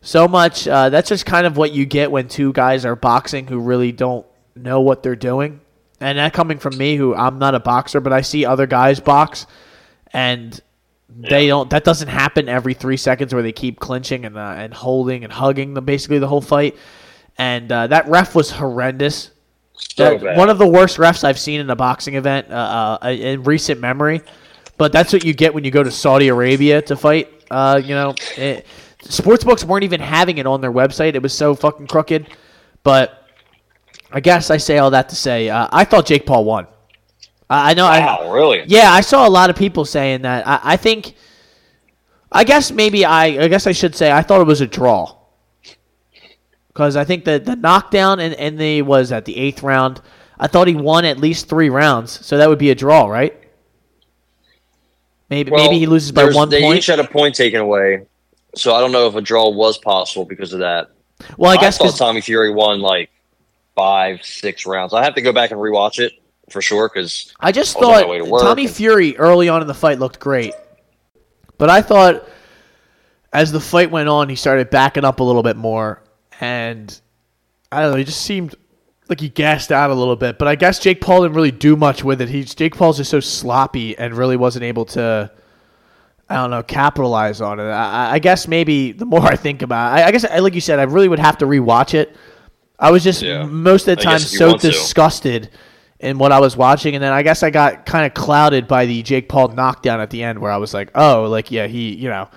so much. Uh, that's just kind of what you get when two guys are boxing who really don't know what they're doing. And that coming from me, who I'm not a boxer, but I see other guys box, and they don't. That doesn't happen every three seconds where they keep clinching and uh, and holding and hugging them basically the whole fight. And uh, that ref was horrendous. So That- one of the worst refs I've seen in a boxing event uh, uh, in recent memory. But that's what you get when you go to Saudi Arabia to fight. Uh, you know, it, sports books weren't even having it on their website. It was so fucking crooked. But I guess I say all that to say uh, I thought Jake Paul won. I, I know. I, Wow, really? yeah, I saw a lot of people saying that. I, I think. I guess maybe I. I guess I should say I thought it was a draw. Because I think that the knockdown in, in the was at the eighth round. I thought he won at least three rounds, so that would be a draw, right? Maybe Well, maybe he loses by one they point. each had a point taken away, so I don't know if a draw was possible because of that. well, I guess thought 'cause- Tommy Fury won like five, six rounds. I have to go back and rewatch it for sure because I just I was on my thought to Tommy and- Fury early on in the fight looked great, but I thought as the fight went on, he started backing up a little bit more, and I don't know. He just seemed like he gassed out a little bit. But I guess Jake Paul didn't really do much with it. He's Jake Paul's just so sloppy and really wasn't able to. I don't know, capitalize on it. I, I guess maybe the more I think about it, I, I guess, like you said, I really would have to rewatch it. I was just Yeah. most of the time guess if you so to. disgusted in what I was watching, and then I guess I got kind of clouded by the Jake Paul knockdown at the end, where I was like, oh, like yeah, he, you know,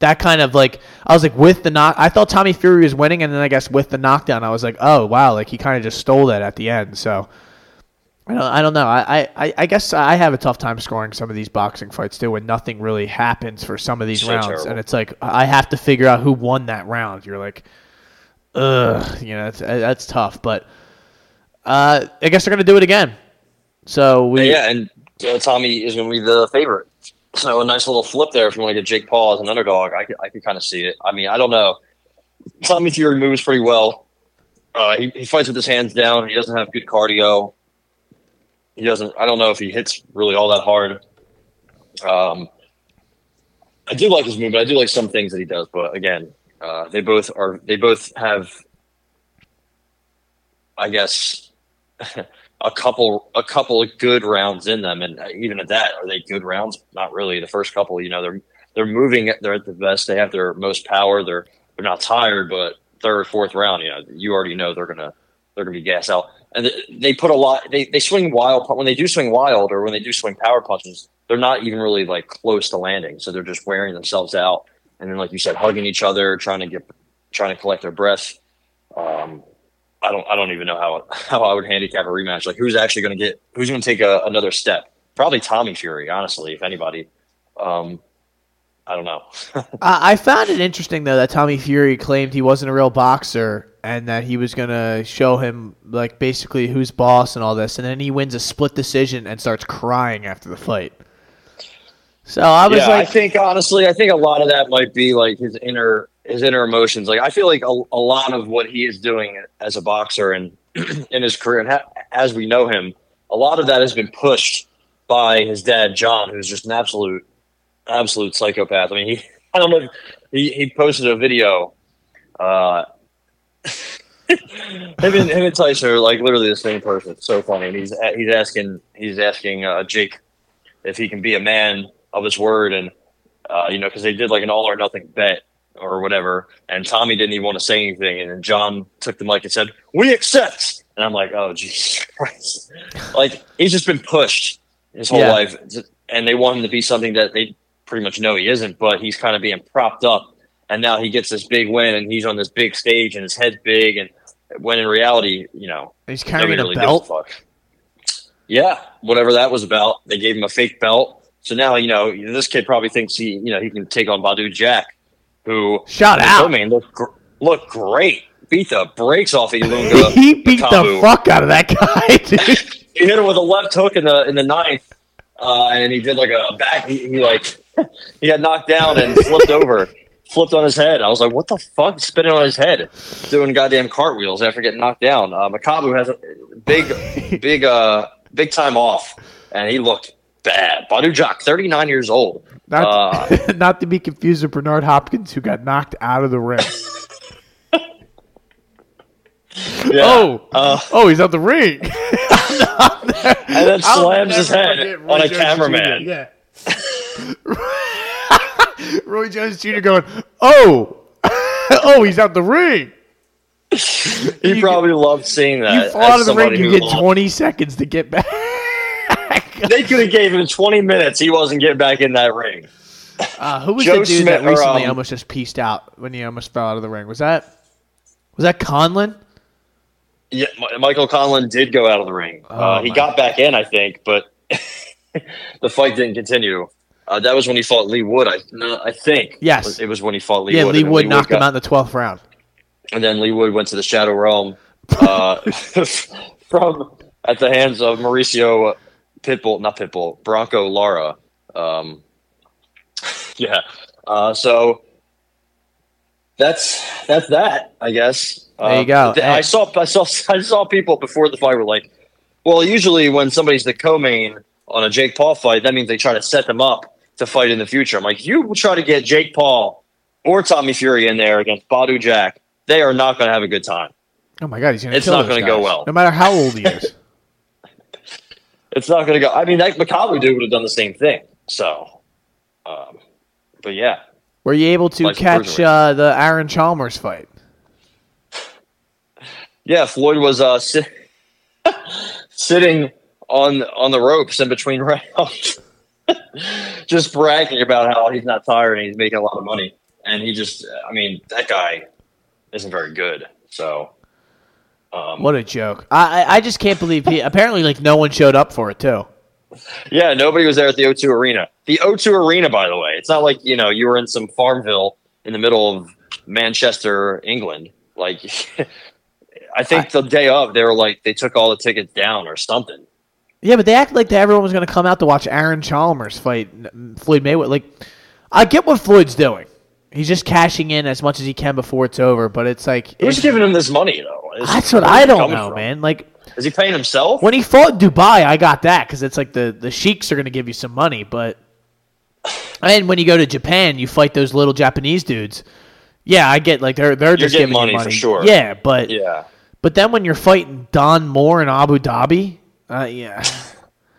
that kind of like I was like with the knock. I thought Tommy Fury was winning, and then I guess with the knockdown, I was like, oh wow, like he kind of just stole that at the end. So I don't, I don't know. I, I, I guess I have a tough time scoring some of these boxing fights too when nothing really happens for some of these So rounds, terrible. and it's like I have to figure out who won that round. You're like, ugh, you know, it's, that's tough. But uh, I guess they're gonna do it again. So we, yeah, and uh, Tommy is going to be the favorite. So a nice little flip there if you want to get Jake Paul as an underdog. I could, I could kind of see it. I mean, I don't know. Tommy Fury moves pretty well. Uh, he, he fights with his hands down. He doesn't have good cardio. He doesn't. I don't know if he hits really all that hard. Um, I do like his movement. I do like some things that he does, but again, uh, they both are. They both have, I guess, a couple a couple of good rounds in them, and even at that, are they good rounds? Not really. The first couple, you know, they're they're moving. They're at the best. They have their most power. They're they're not tired, but third, fourth round, you know, you already know they're gonna they're gonna be gas out. And they put a lot. They they swing wild when they do swing wild, or when they do swing power punches. They're not even really like close to landing, so they're just wearing themselves out. And then, like you said, hugging each other, trying to get trying to collect their breath. Um, I don't I don't even know how how I would handicap a rematch. Like who's actually going to get who's going to take a, another step? Probably Tommy Fury, honestly, if anybody. Um, I don't know. I I found it interesting though that Tommy Fury claimed he wasn't a real boxer and that he was gonna show him like basically who's boss and all this, and then he wins a split decision and starts crying after the fight. So I was yeah, I think honestly, I think a lot of that might be like his inner his inner emotions. Like I feel like a, a lot of what he is doing as a boxer and in his career, and ha- as we know him, a lot of that has been pushed by his dad John, who's just an absolute absolute psychopath. I mean, he I don't know. He he posted a video. Uh, him and him and Tyson are like literally the same person. It's so funny. And he's he's asking he's asking uh, Jake if he can be a man of his word, and uh, you know, because they did like an all or nothing bet or whatever, and Tommy didn't even want to say anything, and then John took the mic and said, "We accept." And I'm like, "Oh Jesus Christ!" like he's just been pushed his whole Yeah. life, and they want him to be something that they pretty much know he isn't, but he's kind of being propped up, and now he gets this big win, and he's on this big stage, and his head's big, and when in reality, you know, he's carrying a really belt. Yeah, whatever that was about. They gave him a fake belt. So now, you know, this kid probably thinks he, you know, he can take on Badu Jack, who Shout out. I mean, look, gr- look great. Beat the brakes off of Ilunga. he beat the fuck out of that guy. He hit him with a left hook in the in the ninth, uh, and he did like a back. He, he like he got knocked down and flipped over, flipped on his head. I was like, "What the fuck?" Spinning on his head, doing goddamn cartwheels after getting knocked down. Uh, Makabu has a big, big, uh, big time off, and he looked bad. Badu Jack, thirty nine years old. Not, Uh, not to be confused with Bernard Hopkins, who got knocked out of the ring. yeah. Oh, Uh, oh, he's out the ring. and then slams his head on a Jones cameraman. Jr., Yeah. Roy Jones Jr. going, oh, oh, he's out the ring. He You- probably loved seeing that. You fall out of the ring, you get loved- 20 seconds to get back. They could have gave him 20 minutes. He wasn't getting back in that ring. Uh, who was Joe the dude Smith- that or, recently um, almost just pieced out when he almost fell out of the ring? Was that was that Conlon? Yeah, Michael Conlon did go out of the ring. uh, Oh, he my- got back in, I think, but the fight didn't continue. Uh, that was when he fought Leigh Wood. I no, I think. Yes. it was when he fought Lee yeah, Wood. Lee and then Wood knocked him out in the 12th round. and then Leigh Wood went to the Shadow Realm uh, from at the hands of Mauricio Pitbull, not Pitbull, Bronco Lara. Um, yeah, uh, so that's that's that, I guess. There you Uh, go. th- I saw I saw I saw people before the fight were like, well, usually when somebody's the co-main on a Jake Paul fight, that means they try to set them up to fight in the future. I'm like, you try to get Jake Paul or Tommy Fury in there against Badu Jack, they are not going to have a good time. Oh my god, he's gonna It's not gonna go well. No matter how old he is. It's not going to go. I mean, that Makabu dude would have done the same thing. So, um, but yeah, Were you able to catch uh, the Aaron Chalmers fight? yeah. Floyd was uh, sit- sitting on on the ropes in between rounds, just bragging about how he's not tired and he's making a lot of money. And he just, I mean, that guy isn't very good. So, Um, What a joke! I I, I just can't believe he. Apparently, like no one showed up for it too. Yeah, nobody was there at the O2 Arena. The O2 Arena, by the way, it's not like you know you were in some Farmville in the middle of Manchester, England. Like, I think the day of they were like they took all the tickets down or something. Yeah, but they acted like everyone was going to come out to watch Aaron Chalmers fight Floyd Mayweather. Like, I get what Floyd's doing. He's just cashing in as much as he can before it's over. But it's like Who's it's- giving him this money though? Is- that's what I don't know, from? man. Like Is he paying himself? when he fought Dubai, I got that because it's like the the sheiks are going to give you some money. But and when you go to Japan, you fight those little Japanese dudes. Yeah, I get like they're they're just giving money you for money sure. Yeah, but Yeah, but then when you're fighting Don Moore in Abu Dhabi, uh, yeah.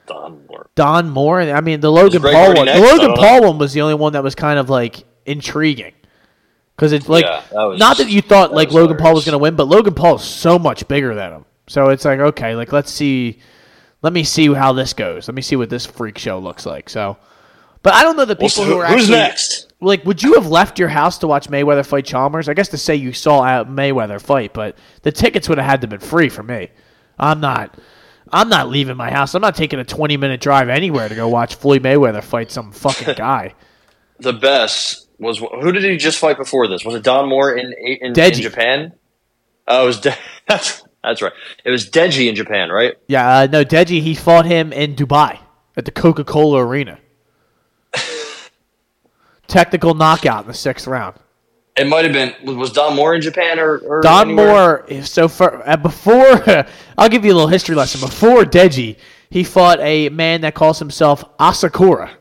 Don Moore. Don Moore. I mean, the Logan Paul one. The Logan Paul one was the only one that was kind of like intriguing because it's like Yeah, that was- not that you thought that like Logan Paul was going to win, but Logan Paul is so much bigger than him. So it's like okay, like let's see, let me see how this goes. Let me see what this freak show looks like. So, but I don't know the Well, people so who are who's actually next? like. Would you have left your house to watch Mayweather fight Chalmers? I guess to say you saw Mayweather fight, but the tickets would have had to been free for me. I'm not. I'm not leaving my house. I'm not taking a 20 minute drive anywhere to go watch Floyd Mayweather fight some fucking guy. The best was who did he just fight before this? Was it Don Moore in in, in Japan? Oh, it was De- that's that's right. It was Deji in Japan, right? Yeah, uh, no, Deji, he fought him in Dubai at the Coca Cola Arena. Technical knockout in the sixth round. It might have been was, was Don Moore in Japan or, or Don anywhere? Moore, so for, uh, before, I'll give you a little history lesson. Before Deji, he fought a man that calls himself Asakura.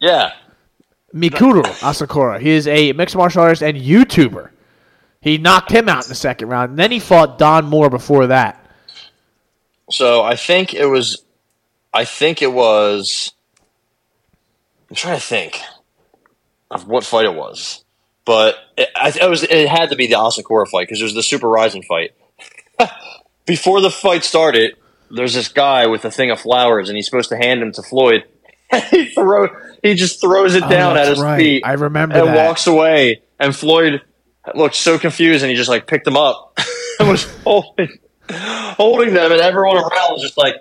Yeah, Mikuru Asakura. He is a mixed martial artist and YouTuber. He knocked him out in the second round. And then he fought Don Moore before that. So I think it was, I think it was. I'm trying to think of what fight it was, but it, it was it had to be the Asakura fight because there's the Super RIZIN fight. Before the fight started, there's this guy with a thing of flowers, and he's supposed to hand them to Floyd. he throw, he just throws it down at Oh, that's his right. feet. I remember and that. walks away. And Floyd looked so confused, and he just like picked them up and was holding holding them, and everyone around was just like,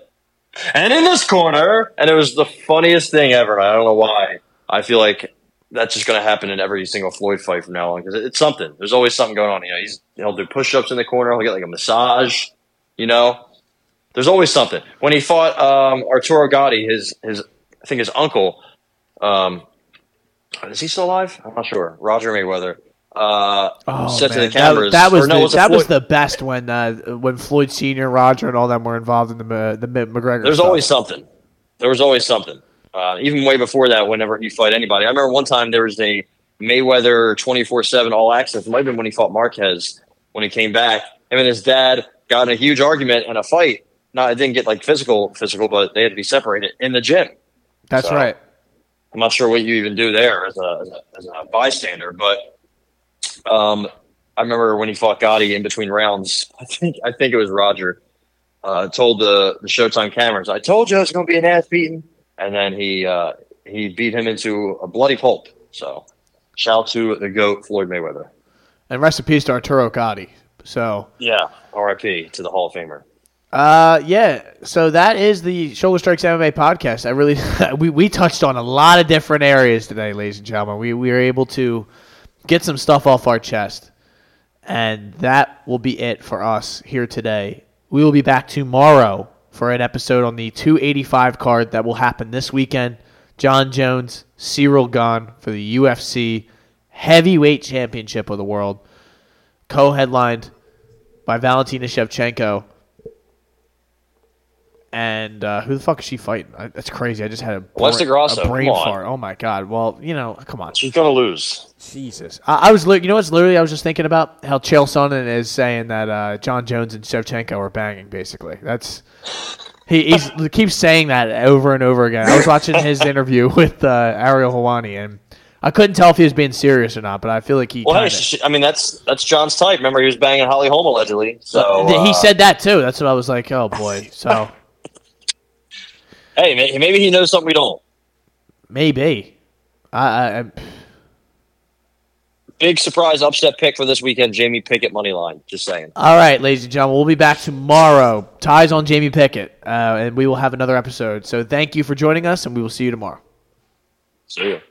and in this corner, and it was the funniest thing ever. I don't know why. I feel like that's just going to happen in every single Floyd fight from now on because it's something. There's always something going on. You know, he's he'll do push-ups in the corner. He'll get like a massage. You know, there's always something. When he fought um, Arturo Gatti, his his I think his uncle, um, is he still alive? I'm not sure. Roger Mayweather. Uh, Oh, said to the cameras, That, that was no, the, was that was the best when uh, when Floyd Senior, Roger, and all them were involved in the uh, the McGregor. There's stuff. always something. There was always something. Uh, even way before that, whenever he fight anybody, I remember one time there was a Mayweather 24 seven All Access. It might have been when he fought Marquez when he came back. Him and his dad got in a huge argument and a fight. No, it didn't get like physical, physical, but they had to be separated in the gym. That's so- right. I'm not sure what you even do there as a, as a, as a bystander, but um, I remember when he fought Gatti in between rounds. I think I think it was Roger uh, told the the Showtime cameras, "I told you it was going to be an ass beating," and then he uh, he beat him into a bloody pulp. So, shout to the goat Floyd Mayweather. And rest in peace to Arturo Gatti. So, Yeah, R.I.P. to the Hall of Famer. Uh, yeah. So that is the Shoulder Strikes MMA podcast. I really we we touched on a lot of different areas today, ladies and gentlemen. We we were able to get some stuff off our chest, and that will be it for us here today. We will be back tomorrow for an episode on the 285 card that will happen this weekend. Jon Jones, Ciryl Gane for the UFC Heavyweight Championship of the World, co-headlined by Valentina Shevchenko. And uh, who the fuck is she fighting? I, that's crazy. I just had a, Grasso, a brain fart. Oh my god. Well, you know, come on. She's going to lose. Jesus. I, I was, li- you know, what's literally I was just thinking about how Chael Sonnen is saying that uh, Jon Jones and Shevchenko are banging. Basically, that's he he's, he keeps saying that over and over again. I was watching his interview with uh, Ariel Helwani, and I couldn't tell if he was being serious or not. But I feel like he. Well, kinda- she, I mean that's that's Jon's type. Remember, he was banging Holly Holm allegedly. So he uh, said that too. That's what I was like. Oh boy. So "Hey, maybe he knows something we don't." maybe. I, I, big surprise upset pick for this weekend. Jamie Pickett money line. Just saying. All right, ladies and gentlemen, we'll be back tomorrow. Ties on Jamie Pickett, uh, and we will have another episode. So thank you for joining us, and we will see you tomorrow. See you.